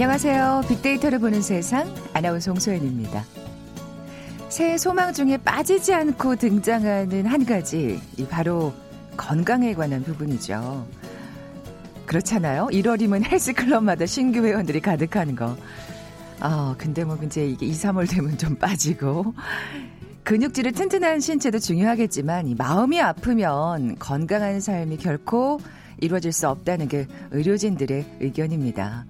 안녕하세요. 빅데이터를 보는 세상 아나운서 홍소연입니다. 새해 소망 중에 빠지지 않고 등장하는 한 가지, 이 바로 건강에 관한 부분이죠. 그렇잖아요. 1월이면 헬스클럽마다 신규 회원들이 가득한 거. 아, 근데 뭐 이제 이게 2, 3월 되면 좀 빠지고. 근육질을 튼튼한 신체도 중요하겠지만 이 마음이 아프면 건강한 삶이 결코 이루어질 수 없다는 게 의료진들의 의견입니다.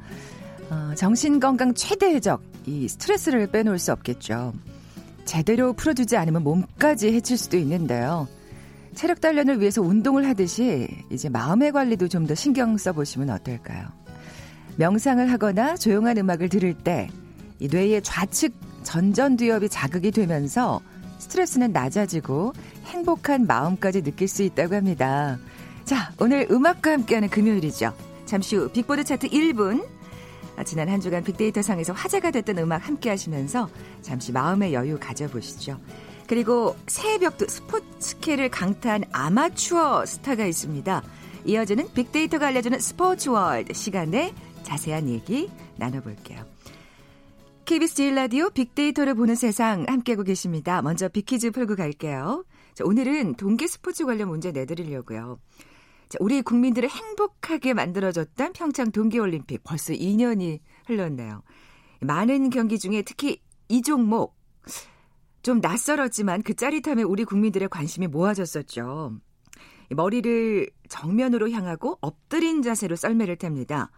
어, 정신건강 최대 해적, 이 스트레스를 빼놓을 수 없겠죠. 제대로 풀어주지 않으면 몸까지 해칠 수도 있는데요. 체력 단련을 위해서 운동을 하듯이 이제 마음의 관리도 좀 더 신경 써보시면 어떨까요? 명상을 하거나 조용한 음악을 들을 때 이 뇌의 좌측 전전두엽이 자극이 되면서 스트레스는 낮아지고 행복한 마음까지 느낄 수 있다고 합니다. 자, 오늘 음악과 함께하는 금요일이죠. 잠시 후 빅보드 차트 1분 아, 지난 한 주간 빅데이터 상에서 화제가 됐던 음악 함께 하시면서 잠시 마음의 여유 가져보시죠. 그리고 새벽도 스포츠계를 강타한 아마추어 스타가 있습니다. 이어지는 빅데이터가 알려주는 스포츠 월드 시간에 자세한 얘기 나눠볼게요. KBS 제1라디오 빅데이터를 보는 세상 함께하고 계십니다. 먼저 빅퀴즈 풀고 갈게요. 자, 오늘은 동계 스포츠 관련 문제 내드리려고요. 자, 우리 국민들을 행복하게 만들어줬던 평창 동계올림픽 벌써 2년이 흘렀네요. 많은 경기 중에 특히 이 종목 좀 낯설었지만 그 짜릿함에 우리 국민들의 관심이 모아졌었죠. 머리를 정면으로 향하고 엎드린 자세로 썰매를 탑니다.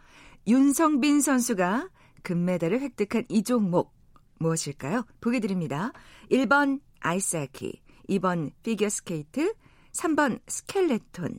윤성빈 선수가 금메달을 획득한 이 종목 무엇일까요? 보기 드립니다. 1번 아이스하키, 2번 피겨스케이트, 3번 스켈레톤,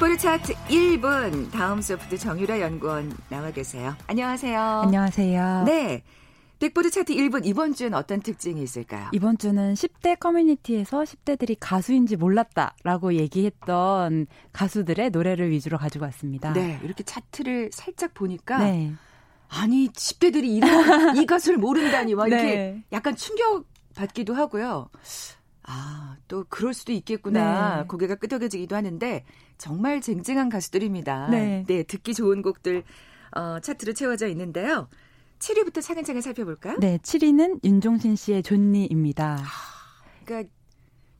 빅보드 차트 1분 다음 소프트 정유라 연구원 나와 계세요. 안녕하세요. 안녕하세요. 네. 빅보드 차트 1분 이번 주는 어떤 특징이 있을까요? 이번 주는 10대 커뮤니티에서 10대들이 가수인지 몰랐다라고 얘기했던 가수들의 노래를 위주로 가지고 왔습니다. 네. 이렇게 차트를 살짝 보니까 네. 아니 10대들이 이런 이 가수를 모른다니 막 이렇게 네. 약간 충격 받기도 하고요. 아, 또 그럴 수도 있겠구나. 네. 고개가 끄덕여지기도 하는데 정말 쟁쟁한 가수들입니다. 네. 네 듣기 좋은 곡들 어, 차트로 채워져 있는데요. 7위부터 차근차근 살펴볼까요? 네, 7위는 윤종신 씨의 존니입니다. 아, 그러니까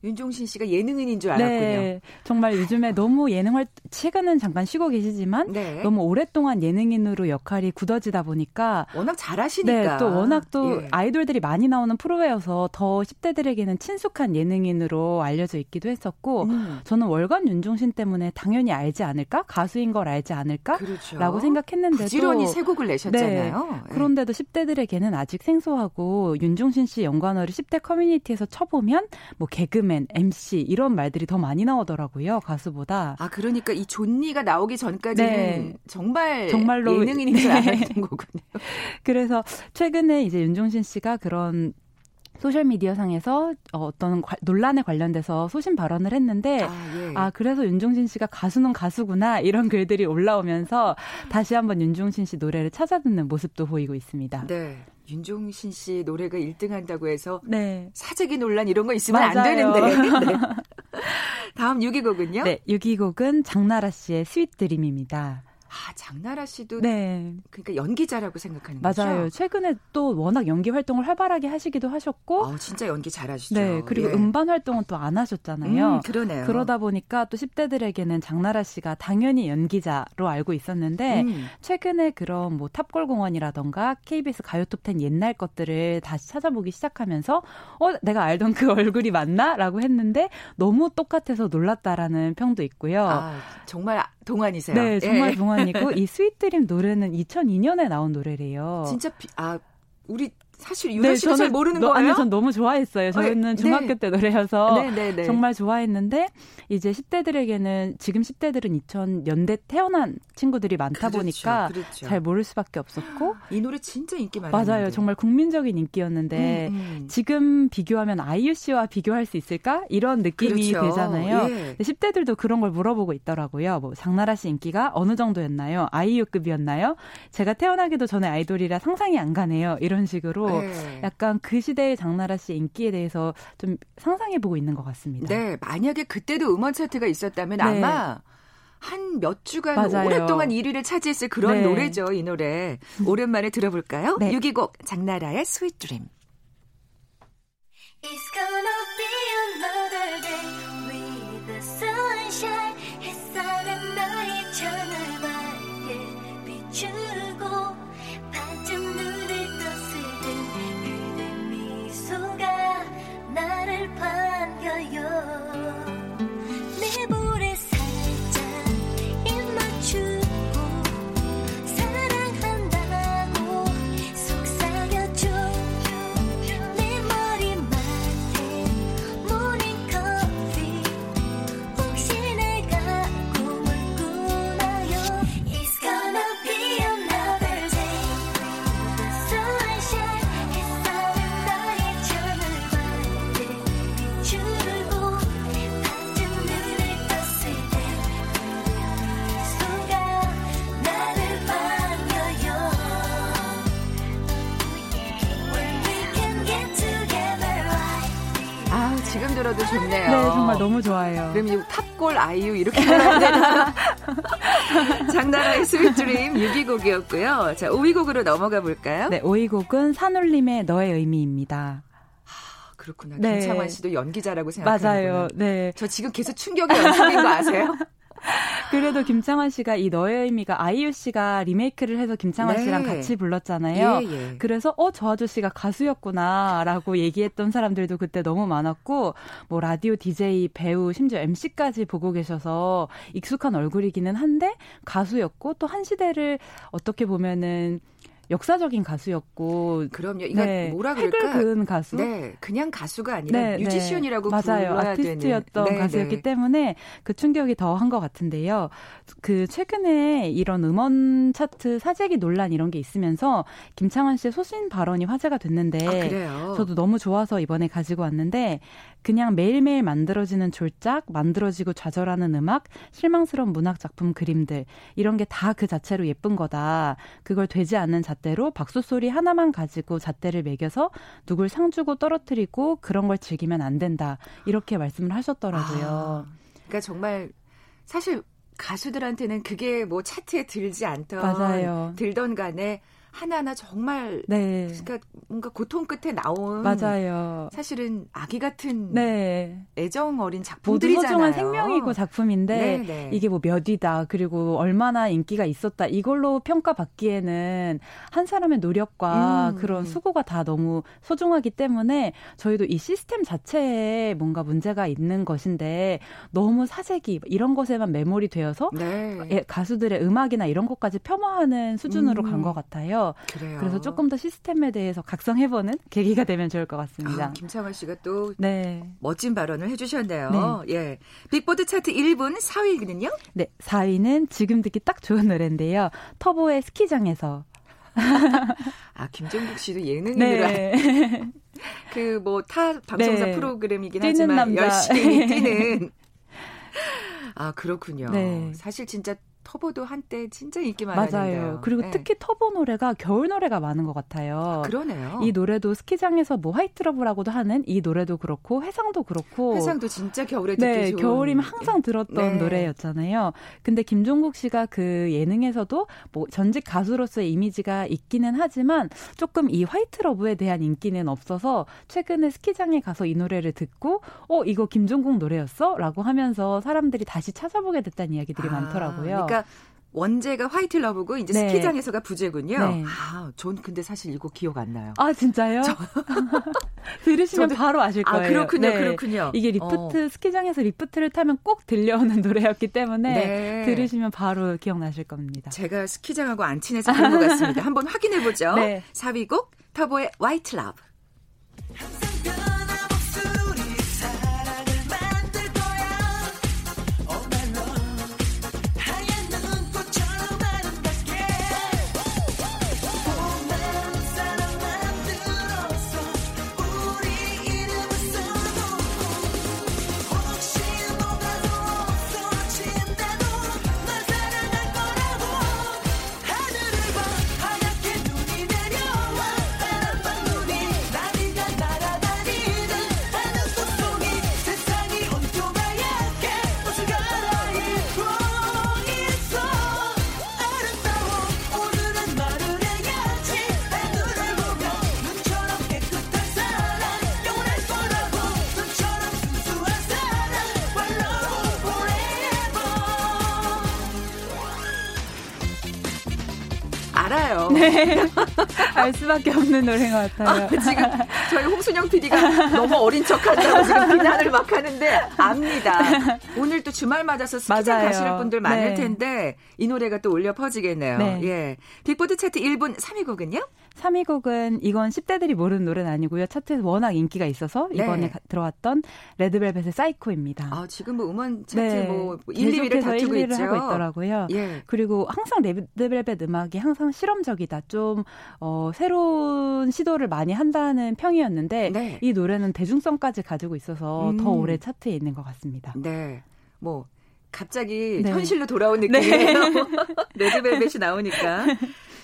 윤종신 씨가 예능인인 줄 알았군요. 네, 정말 요즘에 너무 예능 활 최근은 잠깐 쉬고 계시지만 네. 너무 오랫동안 예능인으로 역할이 굳어지다 보니까 워낙 잘하시니까 네, 또 워낙 또 예. 아이돌들이 많이 나오는 프로여서 더 10대들에게는 친숙한 예능인으로 알려져 있기도 했었고 음. 저는 월간 윤종신 때문에 당연히 알지 않을까 가수인 걸 알지 않을까라고 그렇죠. 생각했는데도 부지런히 세 곡을 내셨잖아요. 네, 예. 그런데도 10대들에게는 아직 생소하고 윤종신 씨 연관어를 10대 커뮤니티에서 쳐보면 뭐 개그맨 개그맨, MC 이런 말들이 더 많이 나오더라고요 가수보다. 아 그러니까 이 존니가 나오기 전까지는 네. 정말 정말로 예능인인 줄 네. 알았던 거군요. 그래서 최근에 이제 윤종신 씨가 그런 소셜 미디어 상에서 어떤 논란에 관련돼서 소신 발언을 했는데 아, 예. 아, 그래서 윤종신 씨가 가수는 가수구나 이런 글들이 올라오면서 다시 한번 윤종신 씨 노래를 찾아 듣는 모습도 보이고 있습니다. 네. 윤종신 씨 노래가 1등 한다고 해서 네. 사재기 논란 이런 거 있으면 맞아요. 안 되는데. 네. 다음 6위 곡은요? 네, 6위 곡은 장나라 씨의 Sweet Dream입니다. 아, 장나라 씨도 네. 그러니까 연기자라고 생각하는 맞아요. 거죠. 맞아요. 최근에 또 워낙 연기 활동을 활발하게 하시기도 하셨고 어, 진짜 연기 잘하시죠. 네. 그리고 예. 음반 활동은 또 안 하셨잖아요. 음, 그러네요. 그러다 보니까 또 10대들에게는 장나라 씨가 당연히 연기자로 알고 있었는데 음. 최근에 그런 뭐 탑골 공원이라던가 KBS 가요톱 10 옛날 것들을 다시 찾아보기 시작하면서 어, 내가 알던 그 얼굴이 맞나라고 했는데 너무 똑같아서 놀랐다라는 평도 있고요. 아, 정말 동안이세요. 네, 정말 예. 동안이고 이 Sweet Dream 노래는 2002년에 나온 노래래요. 진짜 비, 아 우리 사실 유라 네, 씨는 잘 모르는 거예요? 아니요, 전 너무 좋아했어요. 저는 네. 중학교 네. 때 노래여서 네, 네, 네, 정말 좋아했는데 이제 10대들에게는 지금 10대들은 2000년대 태어난 친구들이 많다 그렇죠, 보니까 그렇죠. 잘 모를 수밖에 없었고 이 노래 진짜 인기 많았는데 맞아요. 정말 국민적인 인기였는데 음, 음. 지금 비교하면 아이유 씨와 비교할 수 있을까? 이런 느낌이 그렇죠. 되잖아요. 예. 10대들도 그런 걸 물어보고 있더라고요. 뭐 장나라 씨 인기가 어느 정도였나요? 아이유급이었나요? 제가 태어나기도 전에 아이돌이라 상상이 안 가네요. 이런 식으로 네. 약간 그 시대의 장나라 씨 인기에 대해서 좀 상상해 보고 있는 것 같습니다. 네, 만약에 그때도 음원 차트가 있었다면 네. 아마 한 몇 주간 맞아요. 오랫동안 1위를 차지했을 그런 네. 노래죠, 이 노래. 오랜만에 들어볼까요? 네. 6위곡 장나라의 Sweet Dream. It's gonna 너무 좋아요. 그럼 이 탑골 아이유 이렇게 불러야 되나? 장나라의 Sweet Dream 6위 곡이었고요. 자, 5위 곡으로 넘어가 볼까요? 네, 5위 곡은 산울림의 너의 의미입니다. 그렇구나. 네. 김창완 씨도 연기자라고 생각하는구나. 맞아요. 네. 저 지금 계속 충격의 연속인 거 아세요? 그래도 김창완 씨가 이 너의 의미가 아이유 씨가 리메이크를 해서 김창완 네. 씨랑 같이 불렀잖아요. 예, 예. 그래서 어 저 아저씨가 가수였구나라고 얘기했던 사람들도 그때 너무 많았고 뭐 라디오 DJ 배우 심지어 MC까지 보고 계셔서 익숙한 얼굴이기는 한데 가수였고 또 한 시대를 어떻게 보면은 역사적인 가수였고 그럼요. 이거 네, 뭐라 그럴까? 획을 그은 가수. 네, 그냥 가수가 아니라 네, 네. 뮤지션이라고 네. 맞아요. 아티스트였던 되는. 가수였기 네. 때문에 그 충격이 더 한 것 같은데요. 그 최근에 이런 음원 차트 사재기 논란 이런 게 있으면서 김창완 씨의 소신 발언이 화제가 됐는데 아, 저도 너무 좋아서 이번에 가지고 왔는데 그냥 매일매일 만들어지는 졸작, 만들어지고 좌절하는 음악, 실망스러운 문학 작품 그림들 이런 게 다 그 자체로 예쁜 거다. 그걸 되지 않는 잣대로 박수 소리 하나만 가지고 잣대를 매겨서 누굴 상 주고 떨어뜨리고 그런 걸 즐기면 안 된다. 이렇게 말씀을 하셨더라고요. 아, 그러니까 정말 사실 가수들한테는 그게 뭐 차트에 들지 않던 맞아요. 들던 간에 하나하나 정말 네. 그러니까 뭔가 고통 끝에 나온 맞아요. 사실은 아기 같은 네. 애정 어린 작품들이잖아요. 소중한 생명이고 작품인데 네네. 네. 이게 뭐몇 위다 그리고 얼마나 인기가 있었다 이걸로 평가받기에는 한 사람의 노력과 음. 그런 수고가 다 너무 소중하기 때문에 저희도 이 시스템 자체에 뭔가 문제가 있는 것인데 너무 사재기 이런 것에만 매몰이 되어서 네. 예, 가수들의 음악이나 이런 것까지 폄하하는 수준으로 음. 간것 같아요. 그래요. 그래서 조금 더 시스템에 대해서 각성해보는 계기가 되면 좋을 것 같습니다. 아, 김창완 씨가 또 네. 멋진 발언을 해주셨네요. 네. 예. 빅보드 차트 1분 4위는요? 네, 4위는 지금 듣기 딱 좋은 노래인데요. 터보의 스키장에서. 아, 김종국 씨도 예능인으로. 네. 그뭐 타 방송사 네. 프로그램이긴 하지만 남자. 열심히 뛰는. 아, 그렇군요. 네. 사실 진짜 터보도 한때 진짜 인기 많았는데요. 맞아요. 그리고 네. 특히 터보 노래가 겨울 노래가 많은 것 같아요. 아, 그러네요. 이 노래도 스키장에서 뭐 화이트러브라고도 하는 이 노래도 그렇고 회상도 그렇고 회상도 진짜 겨울에 듣기 네, 좋은. 겨울이면 항상 들었던 네. 노래였잖아요. 근데 김종국 씨가 그 예능에서도 뭐 전직 가수로서의 이미지가 있기는 하지만 조금 이 화이트러브에 대한 인기는 없어서 최근에 스키장에 가서 이 노래를 듣고 어 이거 김종국 노래였어라고 하면서 사람들이 다시 찾아보게 됐다는 이야기들이 아, 많더라고요. 그러니까 원제가 White Love고 이제 네. 스키장에서가 부제군요. 네. 아, 전 근데 사실 이거 기억 안 나요. 아, 진짜요? 저... 들으시면 저도... 바로 아실 아, 거예요. 아, 그렇군요. 네. 그렇군요. 이게 리프트 어. 스키장에서 리프트를 타면 꼭 들려오는 노래였기 때문에 네. 들으시면 바로 기억나실 겁니다. 제가 스키장하고 안 친해서 그런 것 같습니다. 한번 확인해 보죠. 네. 4위곡 터보의 White Love. 네. 알 수밖에 없는 노래인 것 같아요. 아, 지금 저희 홍순영 PD가 너무 어린 척 한다고 지금 비난을 막 하는데 압니다. 오늘 또 주말 맞아서 스키장 가시는 분들 많을 네. 텐데 이 노래가 또 올려 퍼지겠네요. 네. 예. 빅보드 차트 1분 3위 곡은요? 3위 곡은 이건 10대들이 모르는 노래는 아니고요. 차트에서 워낙 인기가 있어서 네. 이번에 네. 들어왔던 레드벨벳의 사이코입니다. 아, 지금 뭐 음원 차트 네. 뭐 1, 2위를 다투고 1위를 있죠. 하고 있더라고요. 예. 그리고 항상 레드벨벳 음악이 항상 실험적이다. 좀 어, 새로운 시도를 많이 한다는 평이었는데 네. 이 노래는 대중성까지 가지고 있어서 음. 더 오래 차트에 있는 것 같습니다. 네. 뭐 갑자기 네. 현실로 돌아온 네. 느낌이에요. 레드벨벳이 나오니까.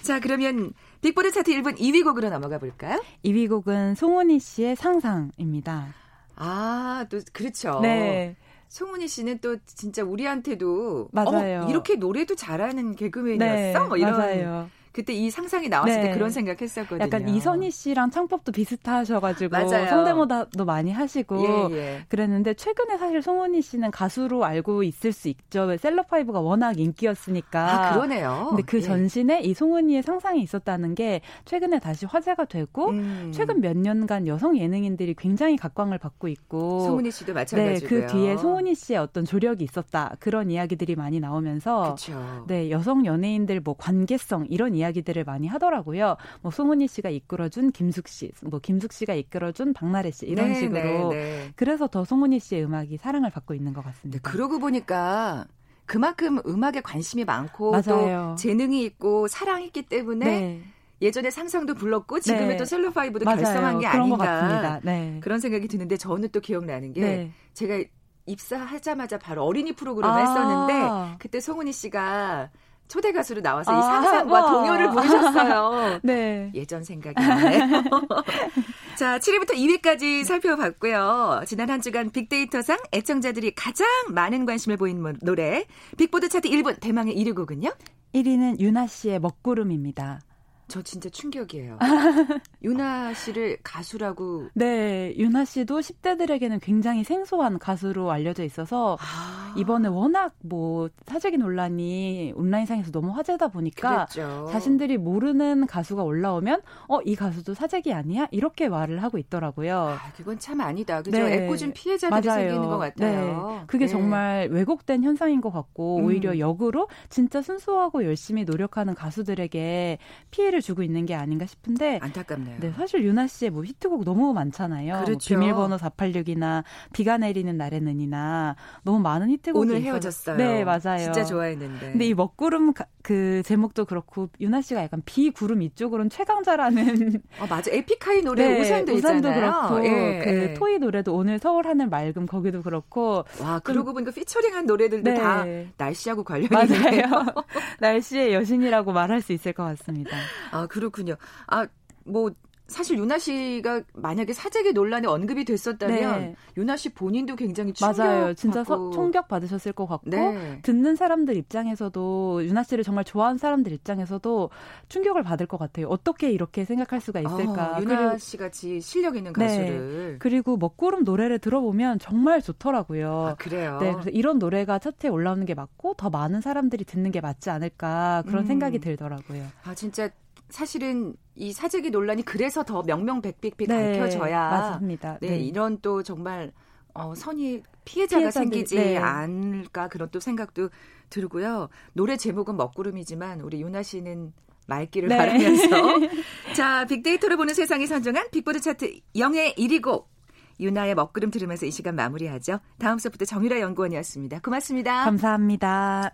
자, 그러면 빅보드 차트 1분 2위 곡으로 넘어가 볼까요? 2위 곡은 송은이 씨의 상상입니다. 아, 또 그렇죠. 네. 송은이 씨는 또 진짜 우리한테도 맞아요. 어, 이렇게 노래도 잘하는 개그맨이었어? 네, 뭐 이런 맞아요. 그때 이 상상이 나왔을 네. 때 그런 생각했었거든요. 약간 이선희 씨랑 창법도 비슷하셔가지고 맞아요. 성대모사도 많이 하시고 예, 예. 그랬는데 최근에 사실 송은희 씨는 가수로 알고 있을 수 있죠. 셀럽파이브가 워낙 인기였으니까. 아 그러네요. 근데 그 예. 전신에 이 송은희의 상상이 있었다는 게 최근에 다시 화제가 되고 음. 최근 몇 년간 여성 예능인들이 굉장히 각광을 받고 있고 송은희 씨도 마찬가지고요. 네, 그 뒤에 송은희 씨의 어떤 조력이 있었다 그런 이야기들이 많이 나오면서 그쵸. 네 여성 연예인들 뭐 관계성 이런 이야기 이야기들을 많이 하더라고요. 뭐 송은희 씨가 이끌어준 김숙 씨, 뭐 김숙 씨가 이끌어준 박나래 씨 이런 네, 식으로. 네, 네. 그래서 더 송은희 씨의 음악이 사랑을 받고 있는 것 같습니다. 네, 그러고 보니까 그만큼 음악에 관심이 많고 맞아요. 또 재능이 있고 사랑했기 때문에 네. 예전에 상상도 불렀고 지금의 네. 또 셀로파이브도 결성한 게 아닌가 네. 그런 생각이 드는데 저는 또 기억나는 게 네. 제가 입사하자마자 바로 어린이 프로그램을 아~ 했었는데 그때 송은희 씨가 초대 가수로 나와서 아, 이 상상과 와. 동요를 부르셨어요. 네. 예전 생각이 나네요. 자, 7위부터 2위까지 살펴봤고요. 지난 한 주간 빅데이터상 애청자들이 가장 많은 관심을 보인 노래 빅보드 차트 1분 대망의 1위 곡은요? 1위는 유나 씨의 먹구름입니다. 저 진짜 충격이에요. 유나 씨를 가수라고. 네, 유나 씨도 10대들에게는 굉장히 생소한 가수로 알려져 있어서 아. 이번에 워낙 뭐 사재기 논란이 온라인상에서 너무 화제다 보니까 그랬죠. 자신들이 모르는 가수가 올라오면 어, 이 가수도 사재기 아니야? 이렇게 말을 하고 있더라고요. 아, 그건 참 아니다. 그죠? 네. 애꿎은 피해자들이 맞아요. 생기는 것 같아요. 네. 그게 네. 정말 왜곡된 현상인 것 같고 음. 오히려 역으로 진짜 순수하고 열심히 노력하는 가수들에게 피해를 피해를 주고 있는 게 아닌가 싶은데 안타깝네요. 네, 사실 유나 씨의 뭐 히트곡 너무 많잖아요. 뭐 그렇죠. 뭐 비밀번호 486이나 비가 내리는 날에는이나 너무 많은 히트곡이 오늘 헤어졌어요. 네, 맞아요. 진짜 좋아했는데. 근데 이 먹구름 그 제목도 그렇고 유나 씨가 약간 비구름 이쪽으로는 최강자라는 아, 맞아. 에픽하이 노래 네, 우산도, 우산도 그렇고 예, 그 예. 토이 노래도 오늘 서울 하늘 맑음 거기도 그렇고 와, 그러고 보니까 피처링한 노래들도 네. 다 날씨하고 관련이 있네요. 날씨의 여신이라고 말할 수 있을 것 같습니다. 아, 그렇군요. 아, 뭐 사실 유나 씨가 만약에 사재기 논란에 언급이 됐었다면 네. 유나 씨 본인도 굉장히 충격 맞아요. 진짜 서, 충격 받으셨을 것 같고 네. 듣는 사람들 입장에서도 유나 씨를 정말 좋아하는 사람들 입장에서도 충격을 받을 것 같아요. 어떻게 이렇게 생각할 수가 있을까? 어, 유나 씨 같이 실력 있는 네. 가수를 네. 그리고 먹구름 노래를 들어보면 정말 좋더라고요. 아, 그래요. 네, 그래서 이런 노래가 차트에 올라오는 게 맞고 더 많은 사람들이 듣는 게 맞지 않을까 그런 음. 생각이 들더라고요. 아 진짜 사실은 이 사재기 논란이 그래서 더 명명백백백 네, 밝혀져야 맞습니다. 네, 네, 이런 또 정말 어, 선이 피해자가 피해자들, 생기지 네. 않을까 그런 또 생각도 들고요. 노래 제목은 먹구름이지만 우리 유나 씨는 말기를 네. 바라면서 자 빅데이터를 보는 세상이 선정한 빅보드 차트 영예 1위 곡 유나의 먹구름 들으면서 이 시간 마무리하죠. 다음 수부터 정유라 연구원이었습니다. 고맙습니다. 감사합니다.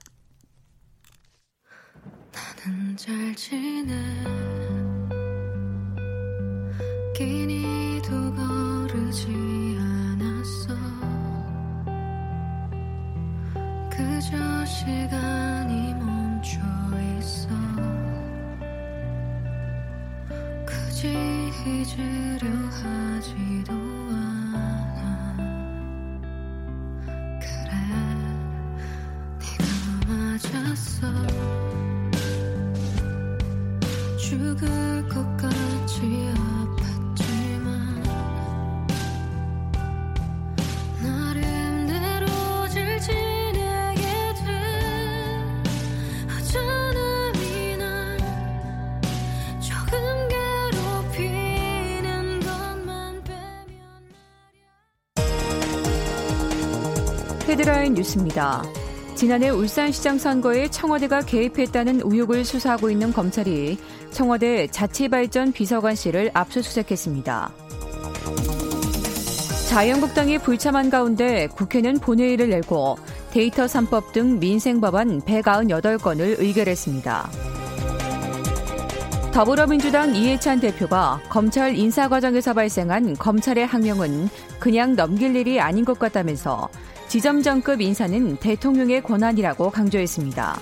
나는 잘 지내. 끼니도 거르지 않았어. 그저 시간이 멈춰 있어. 굳이 잊으려 하지도 않아 뉴스입니다. 지난해 울산시장 선거에 청와대가 개입했다는 의혹을 수사하고 있는 검찰이 청와대 자치발전 비서관실을 압수수색했습니다. 자유한국당이 불참한 가운데 국회는 본회의를 열고 데이터 3법 등 민생 법안 198건을 의결했습니다. 더불어민주당 이해찬 대표가 검찰 인사 과정에서 발생한 검찰의 항명은 그냥 넘길 일이 아닌 것 같다면서 지점장급 인사는 대통령의 권한이라고 강조했습니다.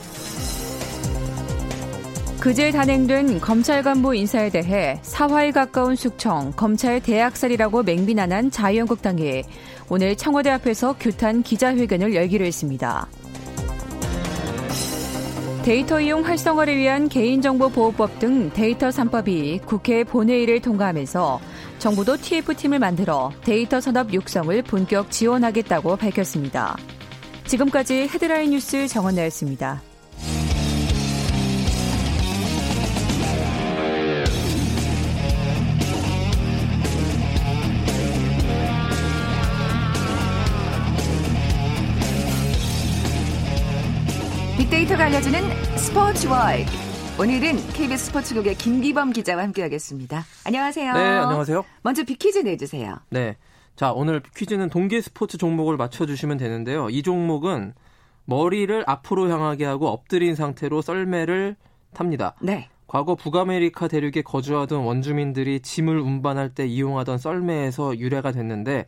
그제 단행된 검찰 간부 인사에 대해 사화에 가까운 숙청, 검찰 대학살이라고 맹비난한 자유한국당이 오늘 청와대 앞에서 규탄 기자회견을 열기로 했습니다. 데이터 이용 활성화를 위한 개인정보보호법 등 데이터 3법이 국회 본회의를 통과하면서 정부도 TF팀을 만들어 데이터 산업 육성을 본격 지원하겠다고 밝혔습니다. 지금까지 헤드라인 뉴스 정원 나였습니다. 빅데이터가 알려주는 스포츠 월드. 오늘은 KBS 스포츠국의 김기범 기자와 함께하겠습니다. 안녕하세요. 네, 안녕하세요. 먼저 빅퀴즈 내주세요. 네. 자, 오늘 퀴즈는 동계 스포츠 종목을 맞춰주시면 되는데요. 이 종목은 머리를 앞으로 향하게 하고 엎드린 상태로 썰매를 탑니다. 네. 과거 북아메리카 대륙에 거주하던 원주민들이 짐을 운반할 때 이용하던 썰매에서 유래가 됐는데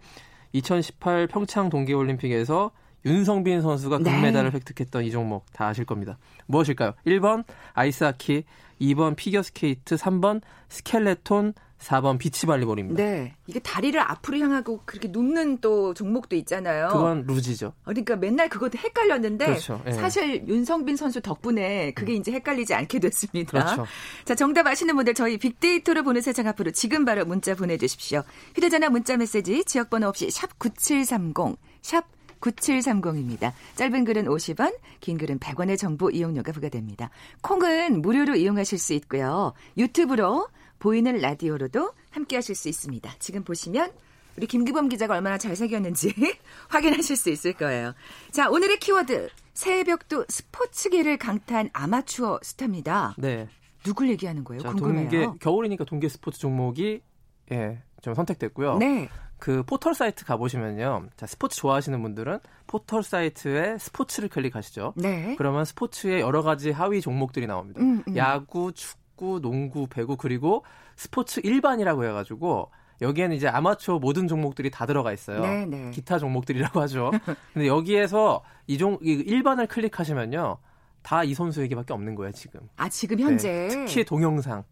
2018 평창 동계올림픽에서 윤성빈 선수가 네. 금메달을 네. 획득했던 이 종목 다 아실 겁니다. 무엇일까요? 1번 아이스하키, 2번 피겨스케이트, 3번 스켈레톤, 4번 비치발리볼입니다. 네. 이게 다리를 앞으로 향하고 그렇게 눕는 또 종목도 있잖아요. 그건 루지죠. 그러니까 맨날 그것도 헷갈렸는데 그렇죠. 예. 사실 윤성빈 선수 덕분에 그게 음. 이제 헷갈리지 않게 됐습니다. 그렇죠. 자, 정답 아시는 분들 저희 빅데이터로 보는 세상 앞으로 지금 바로 문자 보내 주십시오. 휴대 전화 문자 메시지 지역 번호 없이 샵 9730, 샵 9730입니다. 짧은 글은 50원, 긴 글은 100원의 정보 이용료가 부과됩니다. 콩은 무료로 이용하실 수 있고요. 유튜브로 보이는 라디오로도 함께 하실 수 있습니다. 지금 보시면 우리 김기범 기자가 얼마나 잘생겼는지 확인하실 수 있을 거예요. 자, 오늘의 키워드. 새벽도 스포츠계를 강타한 아마추어 스타입니다. 네. 누굴 얘기하는 거예요? 자, 궁금해요. 동계, 겨울이니까 동계 스포츠 종목이 예, 좀 선택됐고요. 네. 그 포털 사이트 가보시면요. 자, 스포츠 좋아하시는 분들은 포털 사이트에 스포츠를 클릭하시죠. 네. 그러면 스포츠의 여러 가지 하위 종목들이 나옵니다. 음, 음. 야구, 축구, 농구, 배구, 그리고 스포츠 일반이라고 해가지고 여기에는 이제 아마추어 모든 종목들이 다 들어가 있어요. 네, 네. 기타 종목들이라고 하죠. 근데 여기에서 이 종, 일반을 클릭하시면요. 다 이 선수에게밖에 없는 거예요, 지금. 아, 지금 현재? 네, 특히 동영상.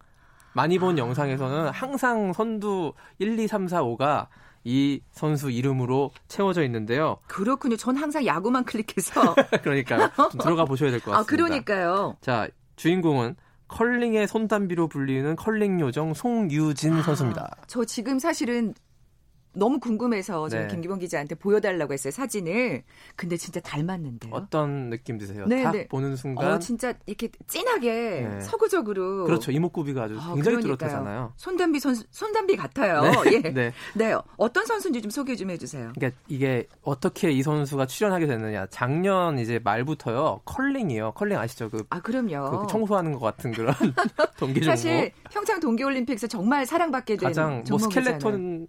많이 본 아. 영상에서는 항상 선두 1, 2, 3, 4, 5가 이 선수 이름으로 채워져 있는데요. 그렇군요. 전 항상 야구만 클릭해서. 그러니까요. 들어가 보셔야 될 것 같습니다. 아, 그러니까요. 자, 주인공은 컬링의 손담비로 불리는 컬링 요정 송유진 아, 선수입니다. 저 지금 사실은 너무 궁금해서 저희 네. 김기범 기자한테 보여달라고 했어요 사진을. 근데 진짜 닮았는데요. 어떤 느낌 드세요? 네, 딱 네. 보는 순간. 어, 진짜 이렇게 진하게 네. 서구적으로. 그렇죠. 이목구비가 아주 아, 굉장히 그러니까요. 뚜렷하잖아요. 손담비 선 손담비 같아요. 네. 예. 네. 네. 어떤 선수인지 좀 소개 좀 해주세요. 그러니까 이게 어떻게 이 선수가 출연하게 됐느냐. 작년 이제 말부터요. 컬링이요. 컬링 아시죠? 그, 아 그럼요. 그 청소하는 것 같은 그런 동계 종목. 사실 평창 동계올림픽에서 정말 사랑받게 된 가장 뭐 스켈레톤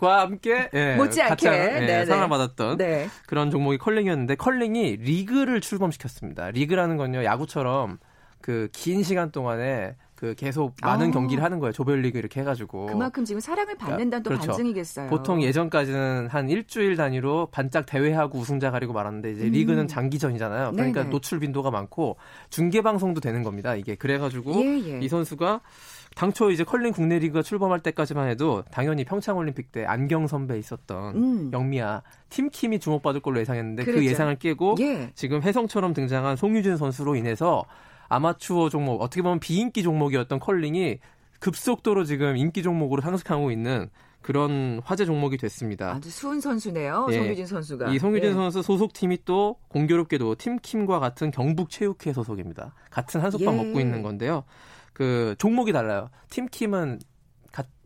과 함께 예, 못지않게 예, 네, 사랑을 받았던 네. 그런 종목이 컬링이었는데 컬링이 리그를 출범시켰습니다. 리그라는 건요 야구처럼 그 긴 시간 동안에 그 계속 많은 아. 경기를 하는 거예요. 조별리그 이렇게 해가지고. 그만큼 지금 사랑을 받는다는 또 그렇죠. 반증이겠어요. 보통 예전까지는 한 일주일 단위로 반짝 대회하고 우승자 가리고 말았는데 이제 음. 리그는 장기전이잖아요. 그러니까 네네. 노출 빈도가 많고 중계 방송도 되는 겁니다. 이게 그래가지고 예, 예. 이 선수가 당초 이제 컬링 국내 리그가 출범할 때까지만 해도 당연히 평창 올림픽 때 안경 선배 있었던 음. 영미야 팀킴이 주목받을 걸로 예상했는데 그 그렇죠. 그 예상을 깨고 예. 지금 혜성처럼 등장한 송유진 선수로 인해서 아마추어 종목 어떻게 보면 비인기 종목이었던 컬링이 급속도로 지금 인기 종목으로 상승하고 있는 그런 화제 종목이 됐습니다. 아주 수훈 선수네요. 예. 송유진 선수가. 이 송유진 예. 선수 소속팀이 또 공교롭게도 팀킴과 같은 경북체육회 소속입니다. 같은 한솥밥 예. 먹고 있는 건데요. 그 종목이 달라요. 팀킴은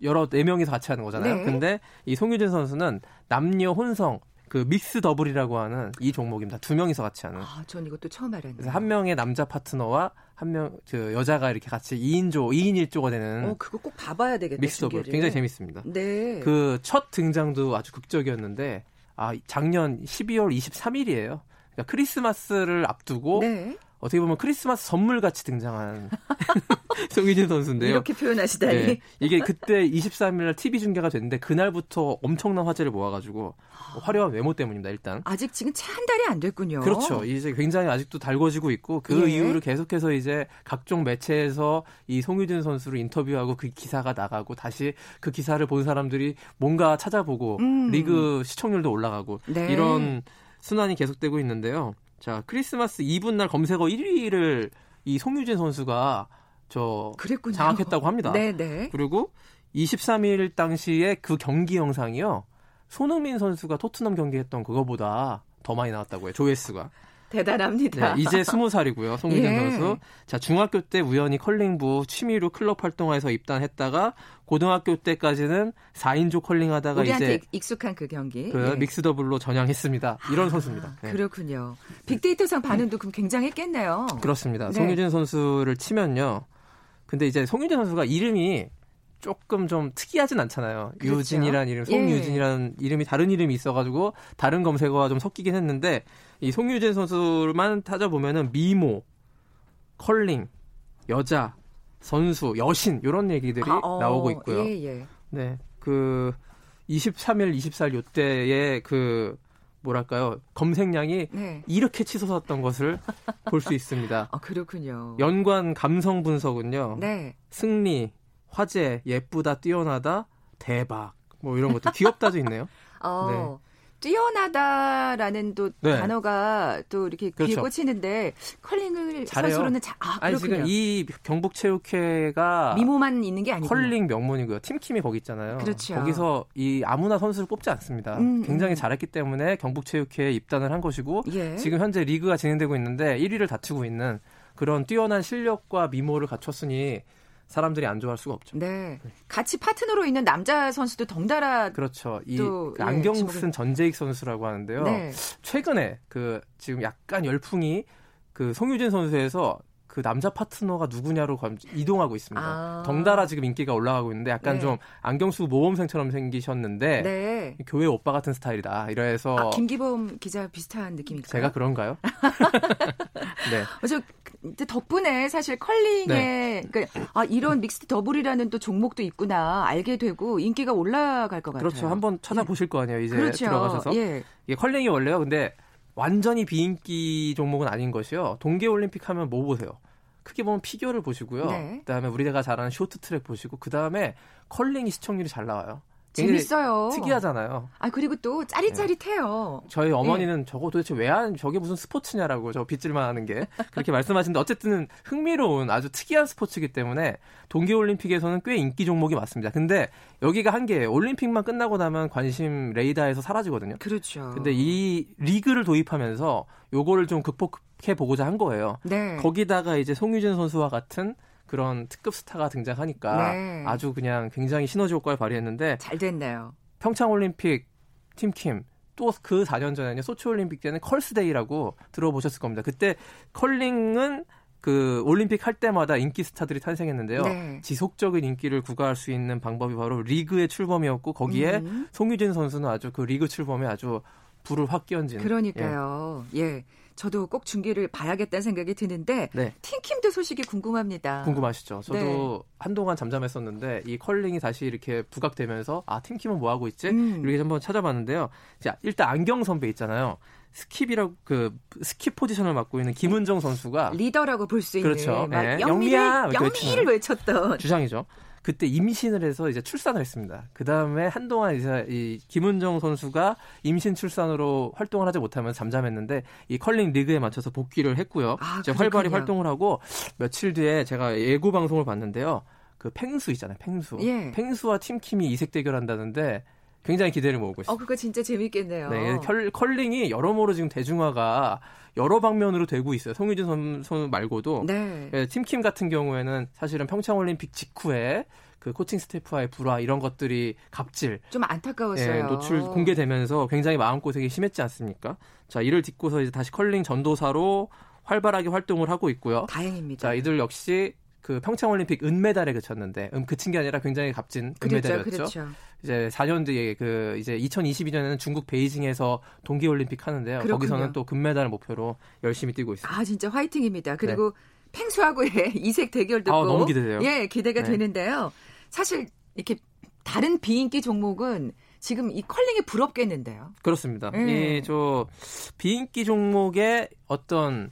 여러 네 명이서 같이 하는 거잖아요. 네. 근데 이 송유진 선수는 남녀 혼성 그 mix double이라고 하는 이 종목입니다. 두 명이서 같이 하는. 아, 전 이것도 처음 알았네요. 한 명의 남자 파트너와 한 명 그 여자가 이렇게 같이 2인조, 2인 1조가 되는 어, 그거 꼭 봐봐야 되겠다. 믹스 더블. 굉장히 재밌습니다. 네. 그 첫 등장도 아주 극적이었는데 아, 작년 12월 23일이에요. 그러니까 크리스마스를 앞두고 네. 어떻게 보면 크리스마스 선물 같이 등장한 송유진 선수인데요. 이렇게 표현하시다니. 네, 이게 그때 23일날 TV 중계가 됐는데 그날부터 엄청난 화제를 모아가지고 화려한 외모 때문입니다. 일단 아직 지금 채 한 달이 안 됐군요. 그렇죠. 이제 굉장히 아직도 달궈지고 있고 그 예. 이후로 계속해서 이제 각종 매체에서 이 송유진 선수를 인터뷰하고 그 기사가 나가고 다시 그 기사를 본 사람들이 뭔가 찾아보고 음. 리그 시청률도 올라가고 네. 이런 순환이 계속되고 있는데요. 자, 크리스마스 이브 날 검색어 1위를 이 송유진 선수가 저 그랬군요. 장악했다고 합니다. 네네. 네. 그리고 23일 당시에 그 경기 영상이요. 손흥민 선수가 토트넘 경기했던 그거보다 더 많이 나왔다고 해요. 조회수가. 대단합니다. 네, 이제 스무 살이고요. 송민현 예. 선수. 자, 중학교 때 우연히 컬링부 취미로 클럽 활동에서 입단했다가 고등학교 때까지는 4인조 컬링 하다가 우리한테 이제 익숙한 그 경기. 그 예. mix double로 전향했습니다. 이런 아, 선수입니다. 네. 그렇군요. 빅데이터상 반응도 그럼 굉장했겠네요. 그렇습니다. 네. 송유진 선수를 치면요. 근데 이제 송유진 선수가 이름이 조금 좀 특이하진 않잖아요. 그렇죠. 유진이라는 이름, 송유진이라는 예. 이름이 다른 이름이 있어가지고 다른 검색어와 좀 섞이긴 했는데 이 송유진 선수만 찾아보면은 미모, 컬링, 여자, 선수, 여신 이런 얘기들이 아, 어, 나오고 있고요. 예, 예. 네, 그 23일, 24일 요때에 그 뭐랄까요 검색량이 네. 이렇게 치솟았던 것을 볼 수 있습니다. 아 그렇군요. 연관 감성 분석은요. 네. 승리, 화제, 예쁘다, 뛰어나다, 대박 뭐 이런 것도 귀엽다도 있네요. 어. 네. 뛰어나다라는 또 네. 단어가 또 이렇게 귀에 그렇죠. 꽂히는데 컬링을 잘해요. 선수로는 자, 아, 아니 지금 이 경북 체육회가 미모만 있는 게 아니고 컬링 명문이고요. 팀킴이 거기 있잖아요. 그렇죠. 거기서 이 아무나 선수를 뽑지 않습니다. 음, 굉장히 음. 잘했기 때문에 경북 체육회에 입단을 한 것이고 예. 지금 현재 리그가 진행되고 있는데 1위를 다투고 있는 그런 뛰어난 실력과 미모를 갖췄으니 사람들이 안 좋아할 수가 없죠. 네. 같이 파트너로 있는 남자 선수도 덩달아 그렇죠. 이그 예, 안경 쓴 전재익 선수라고 하는데요. 네. 최근에 그 지금 약간 열풍이 그 송유진 선수에서 그 남자 파트너가 누구냐로 이동하고 있습니다. 아. 덩달아 지금 인기가 올라가고 있는데 약간 네. 좀 안경수 모범생처럼 생기셨는데 네. 교회 오빠 같은 스타일이다. 이래서 아, 김기범 기자 비슷한 느낌일까요? 제가 그런가요? 네. 어, 저 덕분에 사실 컬링에 네. 그러니까 아 이런 mixed double이라는 또 종목도 있구나 알게 되고 인기가 올라갈 것 같아요. 그렇죠. 한번 찾아보실 예. 거 아니에요. 이제 그렇죠. 들어가셔서 예. 이게 컬링이 원래요. 근데 완전히 비인기 종목은 아닌 것이요. 동계올림픽 하면 뭐 보세요? 크게 보면 피겨를 보시고요. 네. 그다음에 우리가 잘 아는 쇼트트랙 보시고 그다음에 컬링이 시청률이 잘 나와요. 재밌어요. 특이하잖아요. 아 그리고 또 짜릿짜릿해요. 네. 저희 어머니는 네. 저거 도대체 왜한 저게 무슨 스포츠냐라고 저 빗질만 하는 게 그렇게 말씀하시는데 어쨌든 흥미로운 아주 특이한 스포츠이기 때문에 동계올림픽에서는 꽤 인기 종목이 많습니다. 근데 여기가 한계예요. 올림픽만 끝나고 나면 관심 레이더에서 사라지거든요. 그렇죠. 근데 이 리그를 도입하면서 요거를 좀 극복해 보고자 한 거예요. 네. 거기다가 이제 송유진 선수와 같은 그런 특급 스타가 등장하니까 네. 아주 그냥 굉장히 시너지 효과를 발휘했는데 잘 됐네요. 평창 올림픽 팀킴 또 그 4년 전에는 소치 올림픽 때는 컬스데이라고 들어보셨을 겁니다. 그때 컬링은 그 올림픽 할 때마다 인기 스타들이 탄생했는데요. 네. 지속적인 인기를 구가할 수 있는 방법이 바로 리그의 출범이었고 거기에 음. 송유진 선수는 아주 그 리그 출범에 아주 불을 확 끼얹은. 그러니까요. 예. 예. 저도 꼭 중계를 봐야겠다는 생각이 드는데 네. 팀킴도 소식이 궁금합니다. 궁금하시죠? 저도 네. 한동안 잠잠했었는데 이 컬링이 다시 이렇게 부각되면서 아 팀킴은 뭐 하고 있지? 음. 이렇게 한번 찾아봤는데요. 자 일단 안경 선배 있잖아요. skip이라고 그 skip 포지션을 맡고 있는 김은정 선수가 리더라고 볼 수 있는 그렇죠. 네. 영미를 영미를 외쳤던 주장이죠. 그때 임신을 해서 이제 출산을 했습니다. 그 다음에 한동안 이제 이 김은정 선수가 임신 출산으로 활동을 하지 못하면 잠잠했는데 이 컬링 리그에 맞춰서 복귀를 했고요. 아, 이제 활발히 활동을 하고 며칠 뒤에 제가 예고 방송을 봤는데요. 그 펭수 있잖아요. 펭수. 예. 펭수와 팀킴이 이색 대결한다는데 굉장히 기대를 모으고 있습니다. 어, 그거 진짜 재밌겠네요. 네, 컬링이 여러모로 지금 대중화가 여러 방면으로 되고 있어요. 송유진 선수 말고도 네. 예, 팀킴 같은 경우에는 사실은 평창올림픽 직후에 그 코칭 스태프와의 불화 이런 것들이 갑질 좀 안타까웠어요. 예, 노출 공개되면서 굉장히 마음고생이 심했지 않습니까? 자, 이를 딛고서 이제 다시 컬링 전도사로 활발하게 활동을 하고 있고요. 다행입니다. 자, 이들 역시 그 평창올림픽 은메달에 그쳤는데 음 그친 게 아니라 굉장히 값진 은메달이었죠. 그렇죠, 그렇죠. 이제 4년 뒤에 그 이제 2022년에는 중국 베이징에서 동계올림픽 하는데요. 그렇군요. 거기서는 또 금메달을 목표로 열심히 뛰고 있습니다. 아 진짜 화이팅입니다. 그리고 네. 팽수하고의 이색 대결도 아, 너무 기대돼요. 예, 기대가 네. 되는데요. 사실 이렇게 다른 비인기 종목은 지금 이 컬링이 부럽겠는데요. 그렇습니다. 네. 이저 비인기 종목의 어떤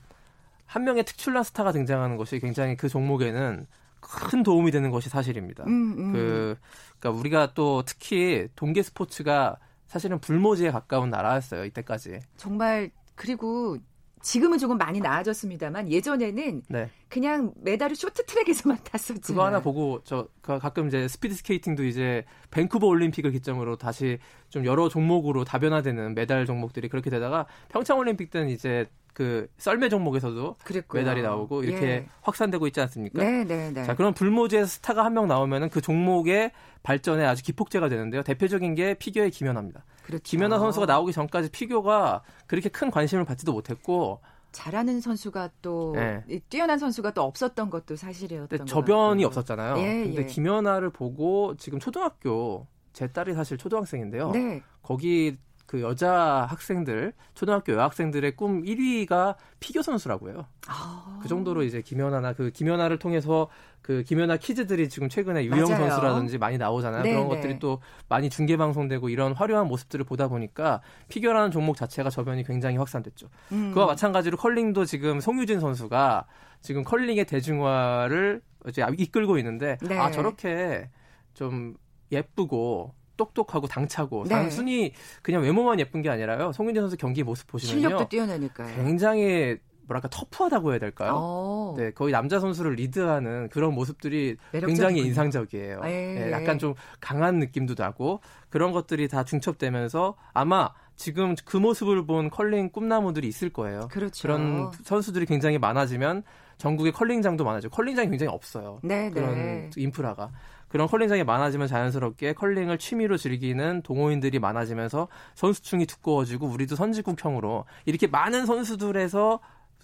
한 명의 특출난 스타가 등장하는 것이 굉장히 그 종목에는 큰 도움이 되는 것이 사실입니다. 음, 음. 그, 그러니까 우리가 또 특히 동계 스포츠가 사실은 불모지에 가까운 나라였어요 이때까지. 정말 그리고 지금은 조금 많이 나아졌습니다만 예전에는 네. 그냥 메달을 쇼트트랙에서만 땄었지. 그거 하나 보고 저그 가끔 이제 스피드 스케이팅도 이제 밴쿠버 올림픽을 기점으로 다시 좀 여러 종목으로 다변화되는 메달 종목들이 그렇게 되다가 평창 올림픽 때는 이제 그 썰매 종목에서도 그랬고요. 메달이 나오고 이렇게 예. 확산되고 있지 않습니까? 네, 네, 네. 자, 그런 불모지에 스타가 한 명 나오면은 그 종목의 발전에 아주 기폭제가 되는데요. 대표적인 게 피겨의 김연아입니다. 그렇죠. 김연아 선수가 나오기 전까지 피겨가 그렇게 큰 관심을 받지도 못했고 잘하는 선수가 또 네. 뛰어난 선수가 또 없었던 것도 사실이었던 저변이 없었잖아요. 예, 근데 예. 김연아를 보고 지금 초등학교 제 딸이 사실 초등학생인데요. 네. 거기 그 여자 학생들 초등학교 여학생들의 꿈 1위가 피겨 선수라고요. 아. 그 정도로 이제 김연아나 그 김연아를 통해서 그 김연아 키즈들이 지금 최근에 유영 맞아요. 선수라든지 많이 나오잖아요. 네네. 그런 네. 것들이 또 많이 중계 방송되고 이런 화려한 모습들을 보다 보니까 피겨라는 종목 자체가 저변이 굉장히 확산됐죠. 음. 그와 마찬가지로 컬링도 지금 송유진 선수가 지금 컬링의 대중화를 이제 이끌고 있는데 네. 아 저렇게 좀 예쁘고 똑똑하고 당차고 네. 단순히 그냥 외모만 예쁜 게 아니라요. 송윤재 선수 경기 모습 보시면요. 실력도 뛰어나니까요. 굉장히 뭐랄까 터프하다고 해야 될까요? 오. 어. 네, 거의 남자 선수를 리드하는 그런 모습들이 굉장히 인상적이에요. 네, 약간 좀 강한 느낌도 나고 그런 것들이 다 중첩되면서 아마 지금 그 모습을 본 컬링 꿈나무들이 있을 거예요. 그렇죠. 그런 선수들이 굉장히 많아지면 전국에 컬링장도 많아지고 컬링장이 굉장히 없어요. 네, 그런 네. 인프라가. 그런 컬링장이 많아지면 자연스럽게 컬링을 취미로 즐기는 동호인들이 많아지면서 선수층이 두꺼워지고 우리도 선진국형으로 이렇게 많은 선수들에서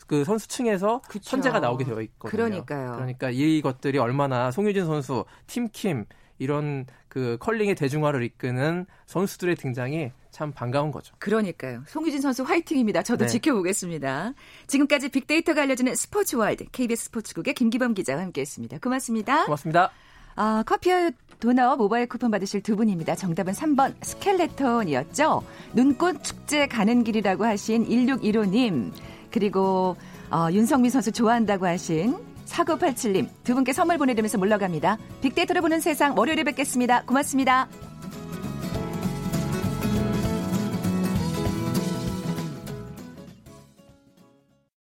그 선수층에서 그쵸. 천재가 나오게 되어 있거든요. 그러니까요. 그러니까 이것들이 얼마나 송유진 선수, 팀킴 이런 그 컬링의 대중화를 이끄는 선수들의 등장이 참 반가운 거죠. 그러니까요. 송유진 선수 화이팅입니다. 저도 네. 지켜보겠습니다. 지금까지 빅데이터가 알려주는 스포츠 월드 KBS 스포츠국의 김기범 기자와 함께했습니다. 고맙습니다. 고맙습니다. 아, 커피와 도넛 모바일 쿠폰 받으실 두 분입니다. 정답은 3번 스켈레톤이었죠. 눈꽃 축제 가는 길이라고 하신 1615님 그리고 어, 윤성민 선수 좋아한다고 하신 4987님 두 분께 선물 보내드리면서 물러갑니다. 빅데이터를 보는 세상 월요일에 뵙겠습니다. 고맙습니다.